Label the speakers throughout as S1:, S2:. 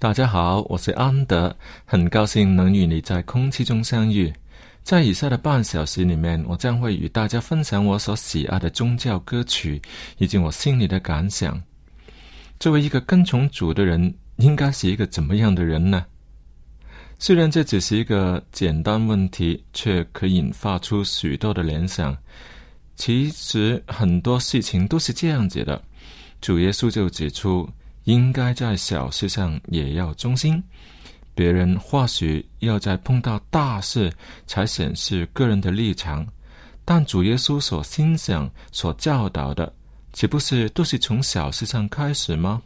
S1: 大家好，我是安德，很高兴能与你在空气中相遇。在以下的半小时里面，我将会与大家分享我所喜爱的宗教歌曲，以及我心里的感想。作为一个跟从主的人，应该是一个怎么样的人呢？虽然这只是一个简单问题，却可引发出许多的联想。其实很多事情都是这样子的。主耶稣就指出，应该在小事上也要忠心。别人或许要在碰到大事才显示个人的立场，但主耶稣所欣赏、所教导的，岂不是都是从小事上开始吗？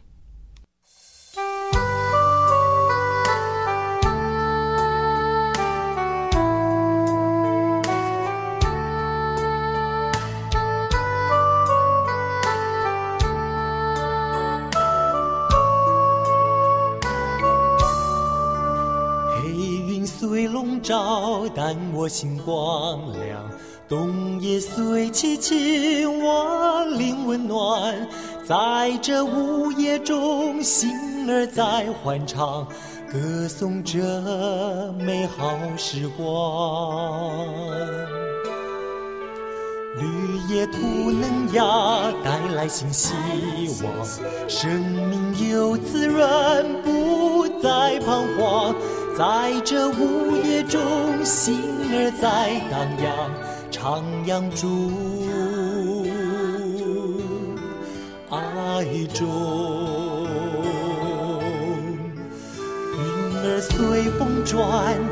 S2: 照，但我心光亮；冬夜虽凄清，我灵温暖。在这午夜中，心儿在欢唱，歌颂这美好时光。绿叶土嫩芽，带来新希望，生命又滋润，不再彷徨。在这午夜中，心儿在荡漾，徜徉住爱中。云儿随风转，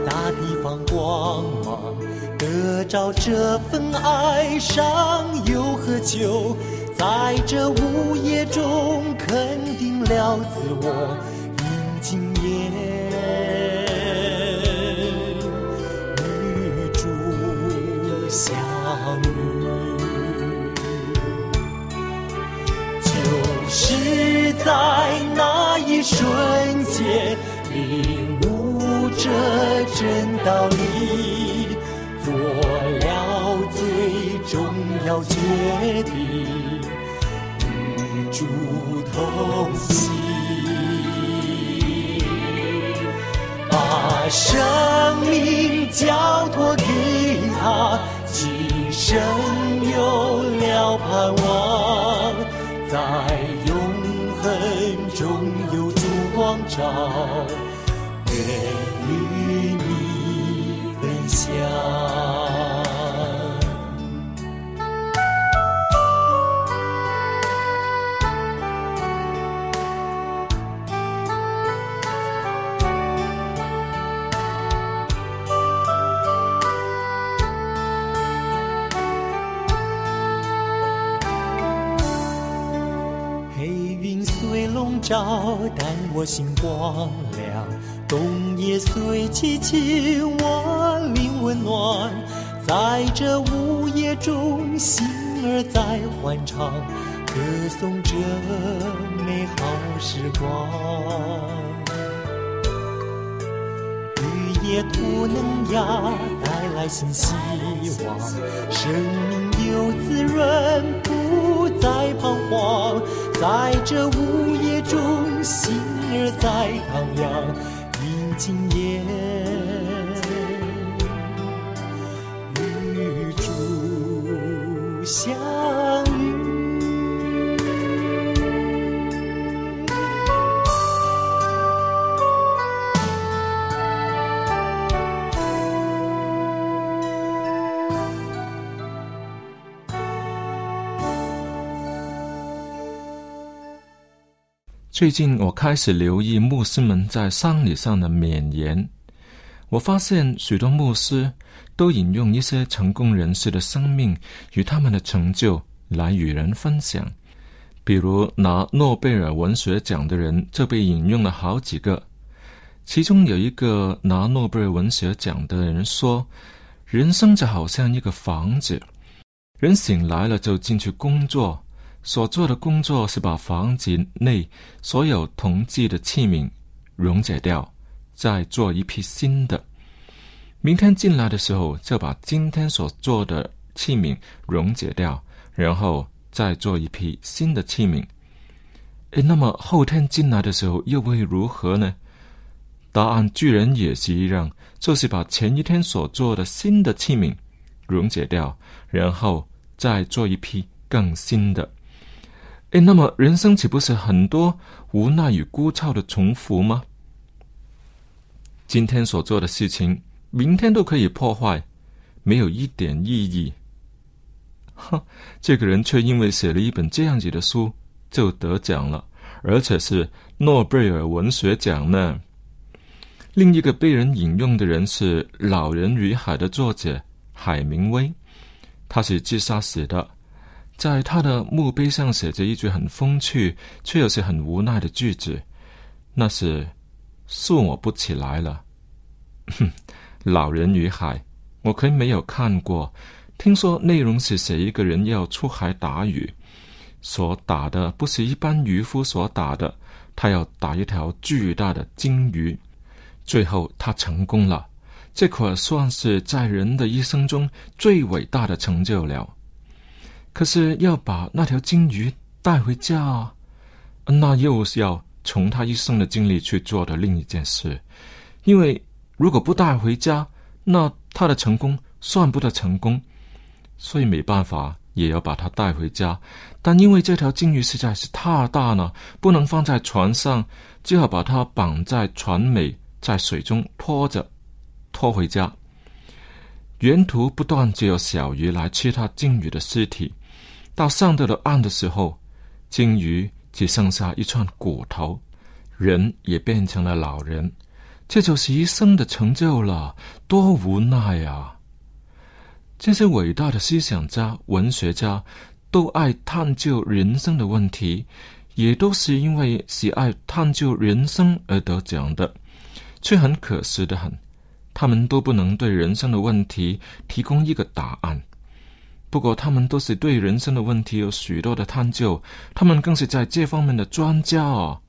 S2: 大地放光芒，得着这份爱，伤又何求？在这午夜中，肯定了自我，在那一瞬间，领悟这真道理，做了最重要决定，与主同行，把生命交托给他，今生有了盼望。在照，愿与你分享。星光亮；冬夜虽凄清，万灵温暖。在这午夜中，心儿在欢唱，歌颂着美好时光。雨也不能呀，带来新希望，生命有滋润，不再彷徨。在这午夜中，你，今夜
S1: 最近我开始留意牧师们在丧礼上的勉言，我发现许多牧师都引用一些成功人士的生命与他们的成就来与人分享。比如拿诺贝尔文学奖的人就被引用了好几个，其中有一个拿诺贝尔文学奖的人说：“人生就好像一个房子，人醒来了就进去工作。”所做的工作是把房子内所有同济的器皿溶解掉，再做一批新的。明天进来的时候，就把今天所做的器皿溶解掉，然后再做一批新的器皿。诶，那么后天进来的时候又会如何呢？答案居然也是一样，就是把前一天所做的新的器皿溶解掉，然后再做一批更新的。哎，那么人生岂不是很多无奈与枯燥的重复吗？今天所做的事情，明天都可以破坏，没有一点意义。哼，这个人却因为写了一本这样子的书就得奖了，而且是诺贝尔文学奖呢。另一个被人引用的人是《老人与海》的作者海明威，他是自杀死的。在他的墓碑上写着一句很风趣却又是很无奈的句子，那是“恕我不起来了”。哼，《老人与海》，我可没有看过。听说内容是写一个人要出海打鱼，所打的不是一般渔夫所打的，他要打一条巨大的鲸鱼。最后他成功了，这可算是在人的一生中最伟大的成就了。可是要把那条金鱼带回家，那又是要从他一生的经历去做的另一件事。因为如果不带回家，那他的成功算不得成功，所以没办法也要把它带回家。但因为这条金鱼实在是太大了，不能放在船上，只好把它绑在船尾，在水中拖着，拖回家。沿途不断就有小鱼来吃它金鱼的尸体。到上得了岸的时候，鲸鱼只剩下一串骨头，人也变成了老人，这就是一生的成就了，多无奈啊！这些伟大的思想家、文学家都爱探究人生的问题，也都是因为喜爱探究人生而得奖的，却很可惜的很，他们都不能对人生的问题提供一个答案。不过，他们都是对人生的问题有许多的探究，他们更是在这方面的专家哦！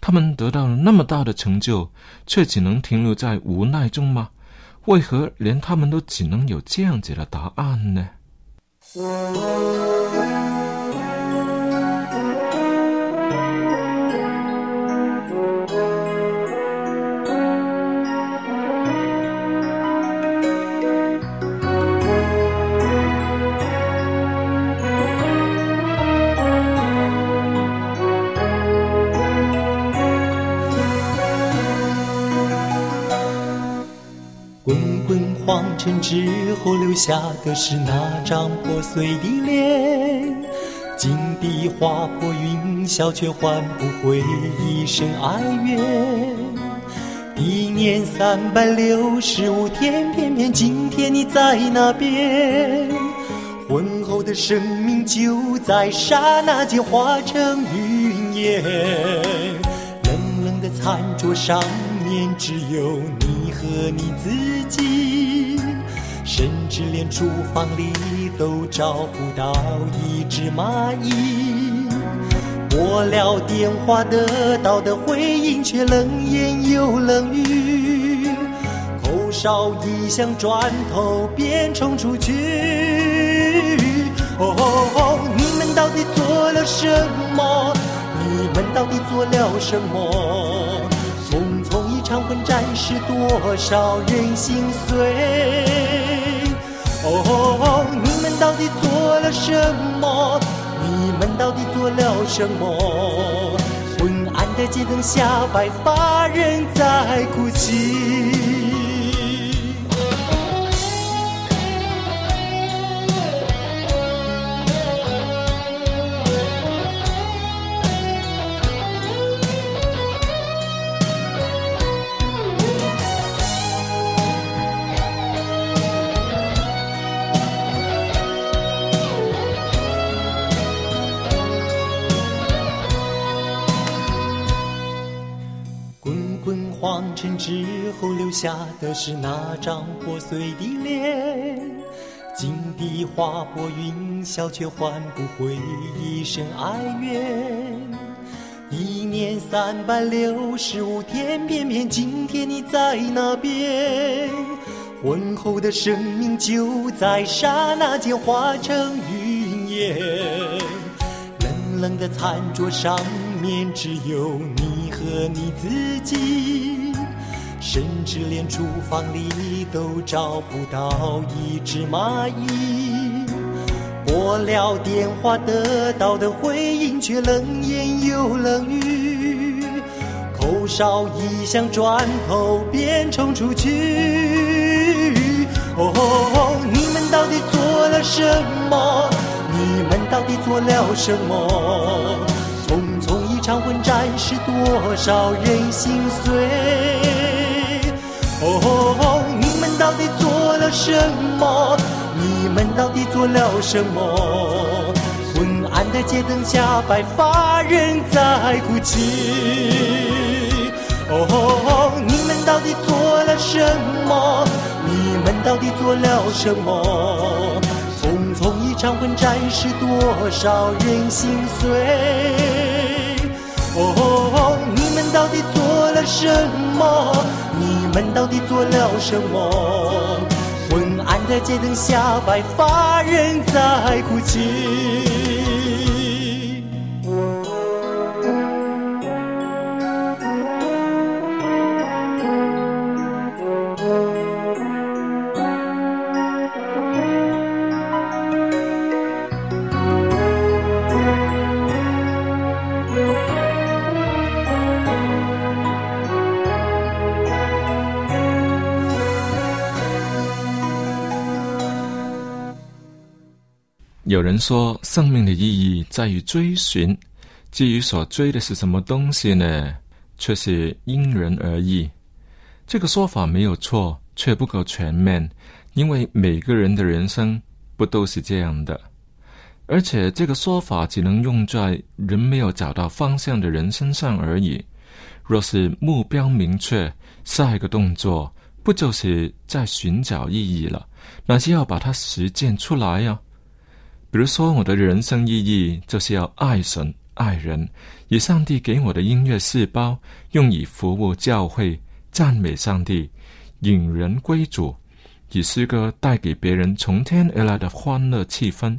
S1: 他们得到了那么大的成就，却只能停留在无奈中吗？为何连他们都只能有这样子的答案呢？
S2: 尘之后留下的是那张破碎的脸，金碧划破云霄，却换不回一声哀怨。一年三百六十五天，偏偏今天你在那边，婚后的生命就在刹那间化成云烟。冷冷的餐桌上面只有你和你自己，甚至连厨房里都找不到一只蚂蚁。拨了电话得到的回应却冷言又冷语，口哨一响，转头便冲出去。哦，你们到底做了什么？你们到底做了什么？匆匆一场混战，是多少人心碎？哦，你们到底做了什么？你们到底做了什么？昏暗的街灯下，白发人在哭泣。滚黄尘之后，留下的是那张破碎的脸。金地划破云霄，却换不回一声哀怨。一年三百六十五天，偏偏今天你在那边。浑厚的生命就在刹那间化成云烟。冷冷的餐桌上面只有你和你自己，甚至连厨房里都找不到一只蚂蚁。拨了电话得到的回应却冷言又冷语，口哨一响，转头便冲出去。哦，你们到底做了什么？你们到底做了什么？匆匆一场混战，是多少人心碎？哦，你们到底做了什么？你们到底做了什么？昏暗的街灯下，白发人在哭泣。哦，你们到底做了什么？你们到底做了什么？匆匆一场混战，是多少人心碎？哦，们到底做了什么？昏暗的街灯下，白发人在哭泣。
S1: 有人说，生命的意义在于追寻。至于所追的是什么东西呢？却是因人而异。这个说法没有错，却不够全面，因为每个人的人生不都是这样的。而且，这个说法只能用在人没有找到方向的人身上而已。若是目标明确，下一个动作不就是在寻找意义了？那就要把它实践出来呀。比如说，我的人生意义就是要爱神、爱人，以上帝给我的音乐细胞用以服务教会、赞美上帝、引人归主，以诗歌带给别人从天而来的欢乐气氛，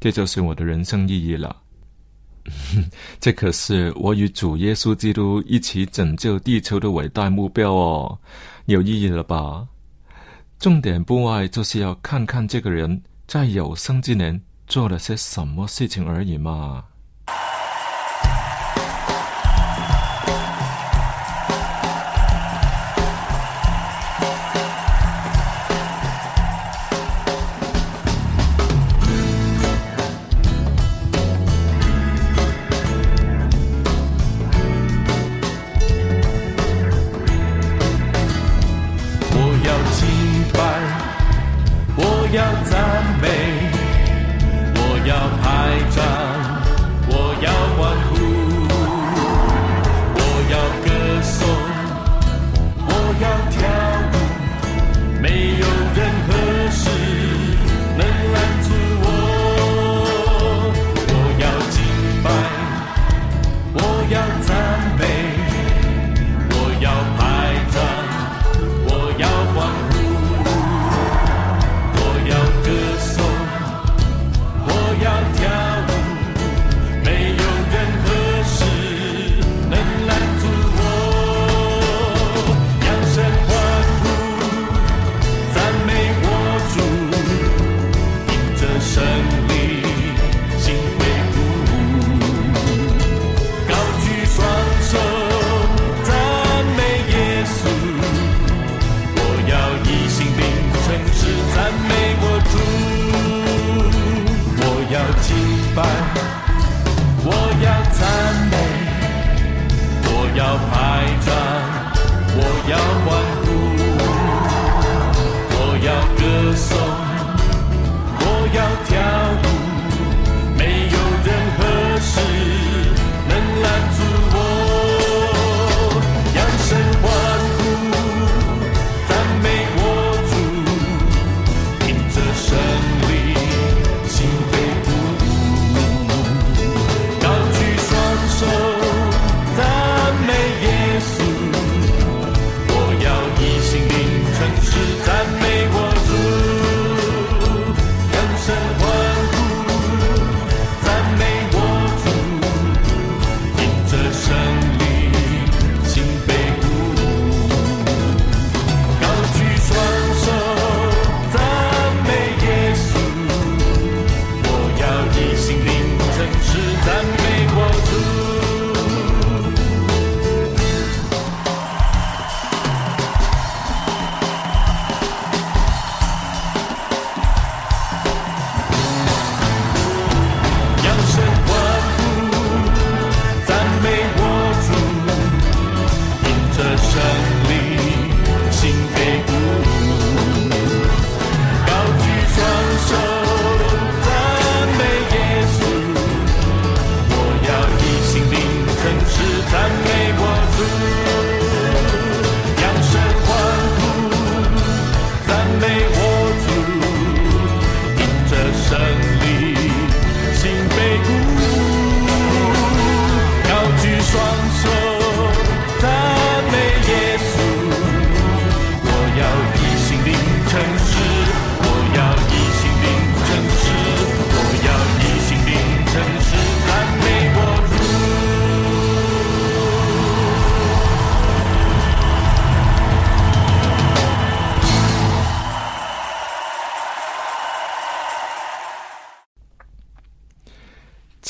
S1: 这就是我的人生意义了。这可是我与主耶稣基督一起拯救地球的伟大目标哦，有意义了吧？重点不外就是要看看这个人。在有生之年做了些什么事情而已嘛。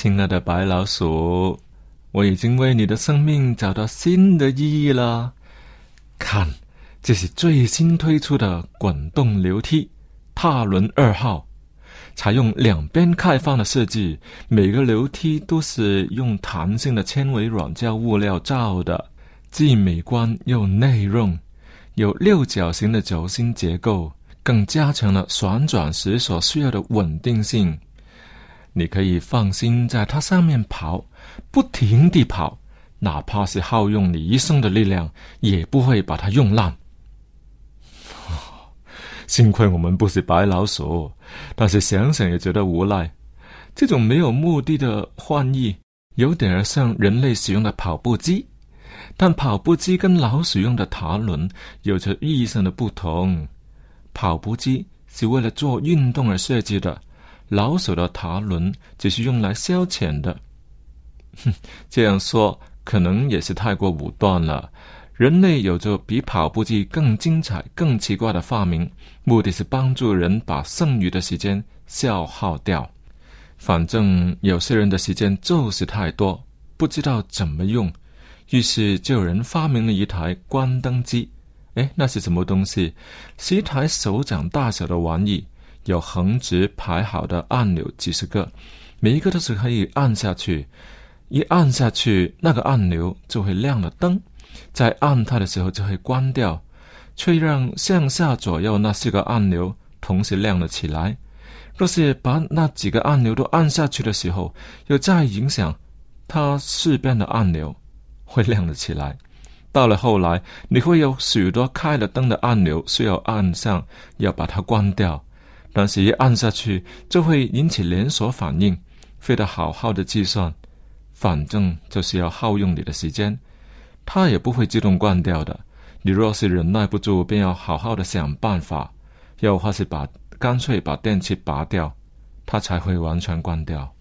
S1: 亲爱的白老鼠，我已经为你的生命找到新的意义了。看，这是最新推出的滚动流梯——踏轮二号，采用两边开放的设计，每个流梯都是用弹性的纤维软胶物料造的，既美观又耐用，有六角形的轴心结构，更加强了旋转时所需要的稳定性。你可以放心在它上面跑，不停地跑，哪怕是耗用你一生的力量，也不会把它用烂。幸亏我们不是白老鼠，但是想想也觉得无奈。这种没有目的的换意，有点儿像人类使用的跑步机，但跑步机跟老鼠用的塔轮有着意义上的不同。跑步机是为了做运动而设计的。老手的塔轮只是用来消遣的，哼，这样说可能也是太过武断了。人类有着比跑步机更精彩、更奇怪的发明，目的是帮助人把剩余的时间消耗掉。反正有些人的时间就是太多，不知道怎么用，于是就有人发明了一台关灯机。哎，那是什么东西？是一台手掌大小的玩意。有横直排好的按钮几十个，每一个都是可以按下去。一按下去，那个按钮就会亮了灯，在按它的时候就会关掉，却让向下左右那四个按钮同时亮了起来。若是把那几个按钮都按下去的时候，又再影响它四边的按钮，会亮了起来。到了后来，你会有许多开了灯的按钮需要按上，要把它关掉。但是，一按下去就会引起连锁反应，非得好好的计算，反正就是要耗用你的时间，它也不会自动关掉的。你若是忍耐不住，便要好好的想办法，又或是把干脆把电器拔掉，它才会完全关掉。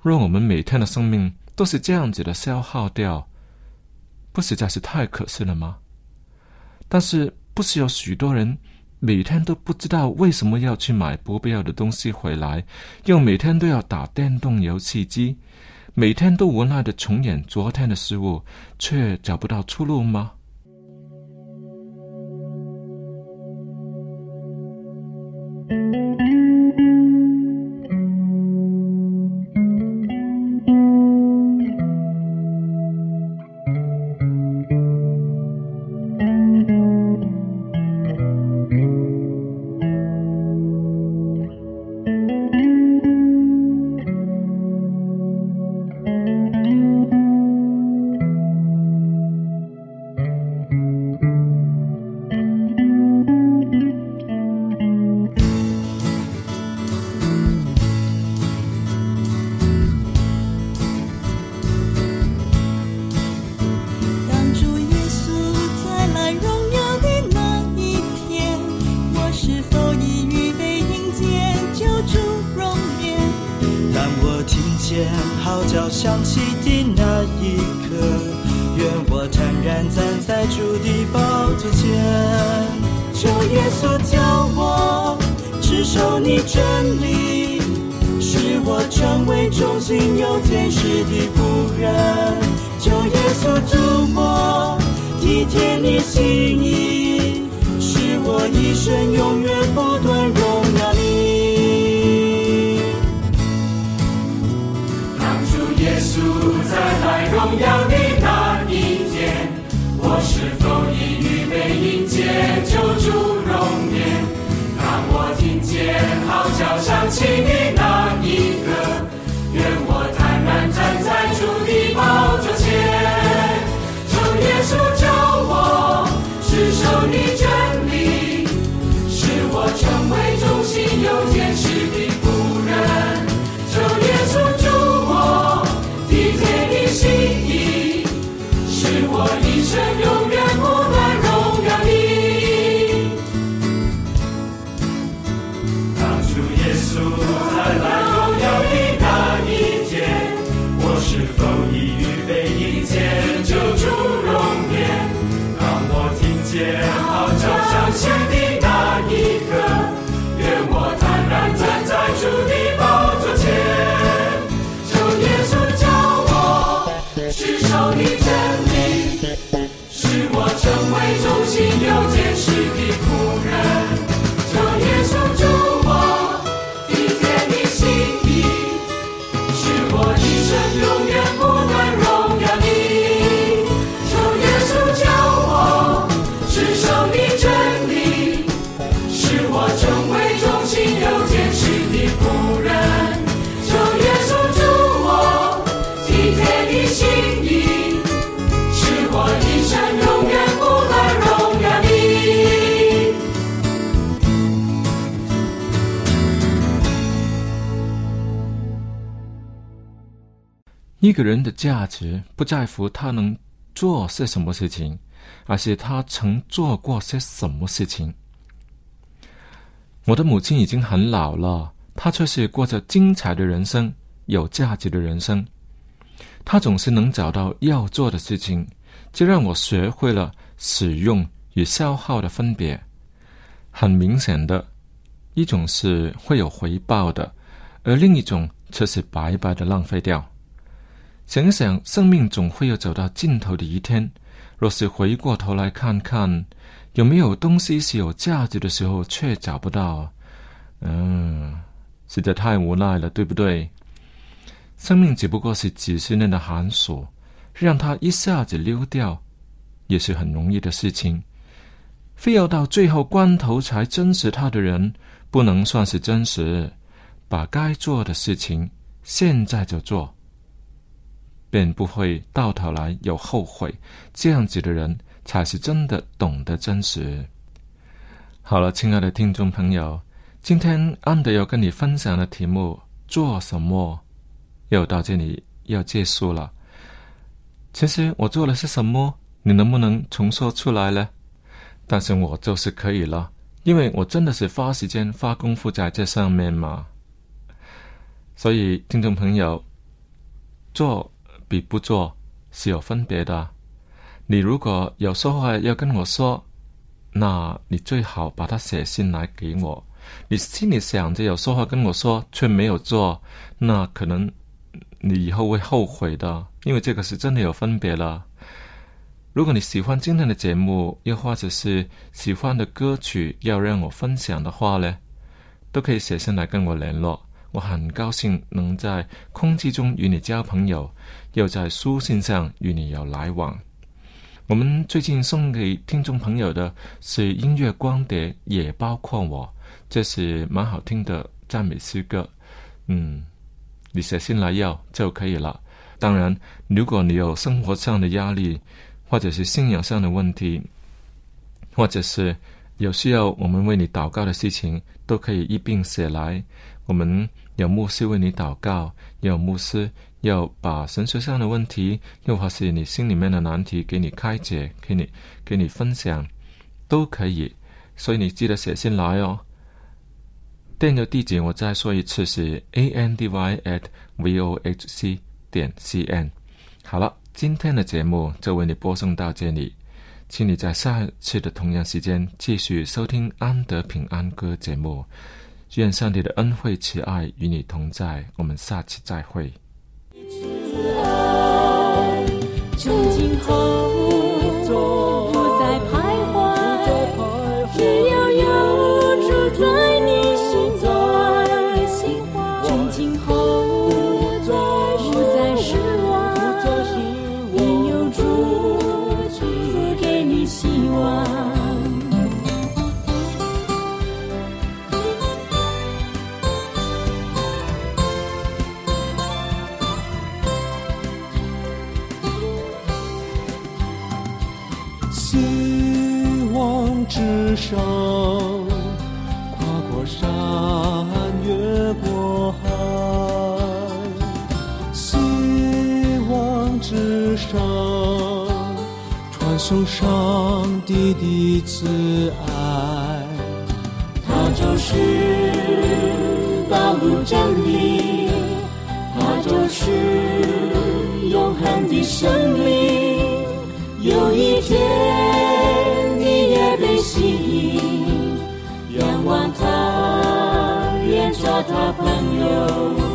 S1: 若我们每天的生命都是这样子的消耗掉，不实在是太可惜了吗？但是，不是有许多人？每天都不知道为什么要去买不必要的东西回来，又每天都要打电动游戏机，每天都无奈的重演昨天的失误，却找不到出路吗？
S2: 耶稣教我只守你真理，使我成为忠心有见识的仆人。求耶稣助我体贴你心意，使我一生永远不断荣耀你。
S3: 荣耀的那一天，我是否已预备迎接救主？天号角响起的那一刻，愿我坦然站在主的宝座前，求耶稣救我只守你
S1: 个人的价值不在乎他能做些什么事情，而是他曾做过些什么事情。我的母亲已经很老了，她却是过着精彩的人生，有价值的人生。她总是能找到要做的事情，这让我学会了使用与消耗的分别。很明显的，一种是会有回报的，而另一种却是白白的浪费掉。想想，生命总会有走到尽头的一天。若是回过头来看看，有没有东西是有价值的时候却找不到，嗯，实在太无奈了，对不对？生命只不过是几十年的寒暑，让它一下子溜掉，也是很容易的事情。非要到最后关头才珍视它的人，不能算是真实。把该做的事情现在就做。便不会到头来有后悔。这样子的人才是真的懂得真实。好了，亲爱的听众朋友，今天安德要跟你分享的题目做什么，又到这里要结束了。其实我做的是什么，你能不能重说出来呢？但是我就是可以了，因为我真的是花时间花功夫在这上面嘛。所以，听众朋友，做。比不做是有分别的。你如果有说话要跟我说，那你最好把它写信来给我。你心里想着有说话跟我说，却没有做，那可能你以后会后悔的，因为这个是真的有分别了。如果你喜欢今天的节目，又或者是喜欢的歌曲要让我分享的话呢，都可以写信来跟我联络。我很高兴能在空气中与你交朋友，又在书信上与你有来往。我们最近送给听众朋友的是音乐光碟，也包括我，这是蛮好听的赞美诗歌。嗯，你写信来要就可以了。当然，如果你有生活上的压力，或者是信仰上的问题，或者是有需要我们为你祷告的事情，都可以一并写来。我们有牧师为你祷告，有牧师要把神学上的问题，又或是你心里面的难题给你开解，给你给你分享，都可以。所以你记得写信来哦。电邮地址我再说一次是 a n d y at v o h c 点 c n。好了，今天的节目就为你播送到这里，请你在下一次的同样时间继续收听安德平安歌节目。愿上帝的恩惠慈爱与你同在，我们下期再会。
S4: 望。nhau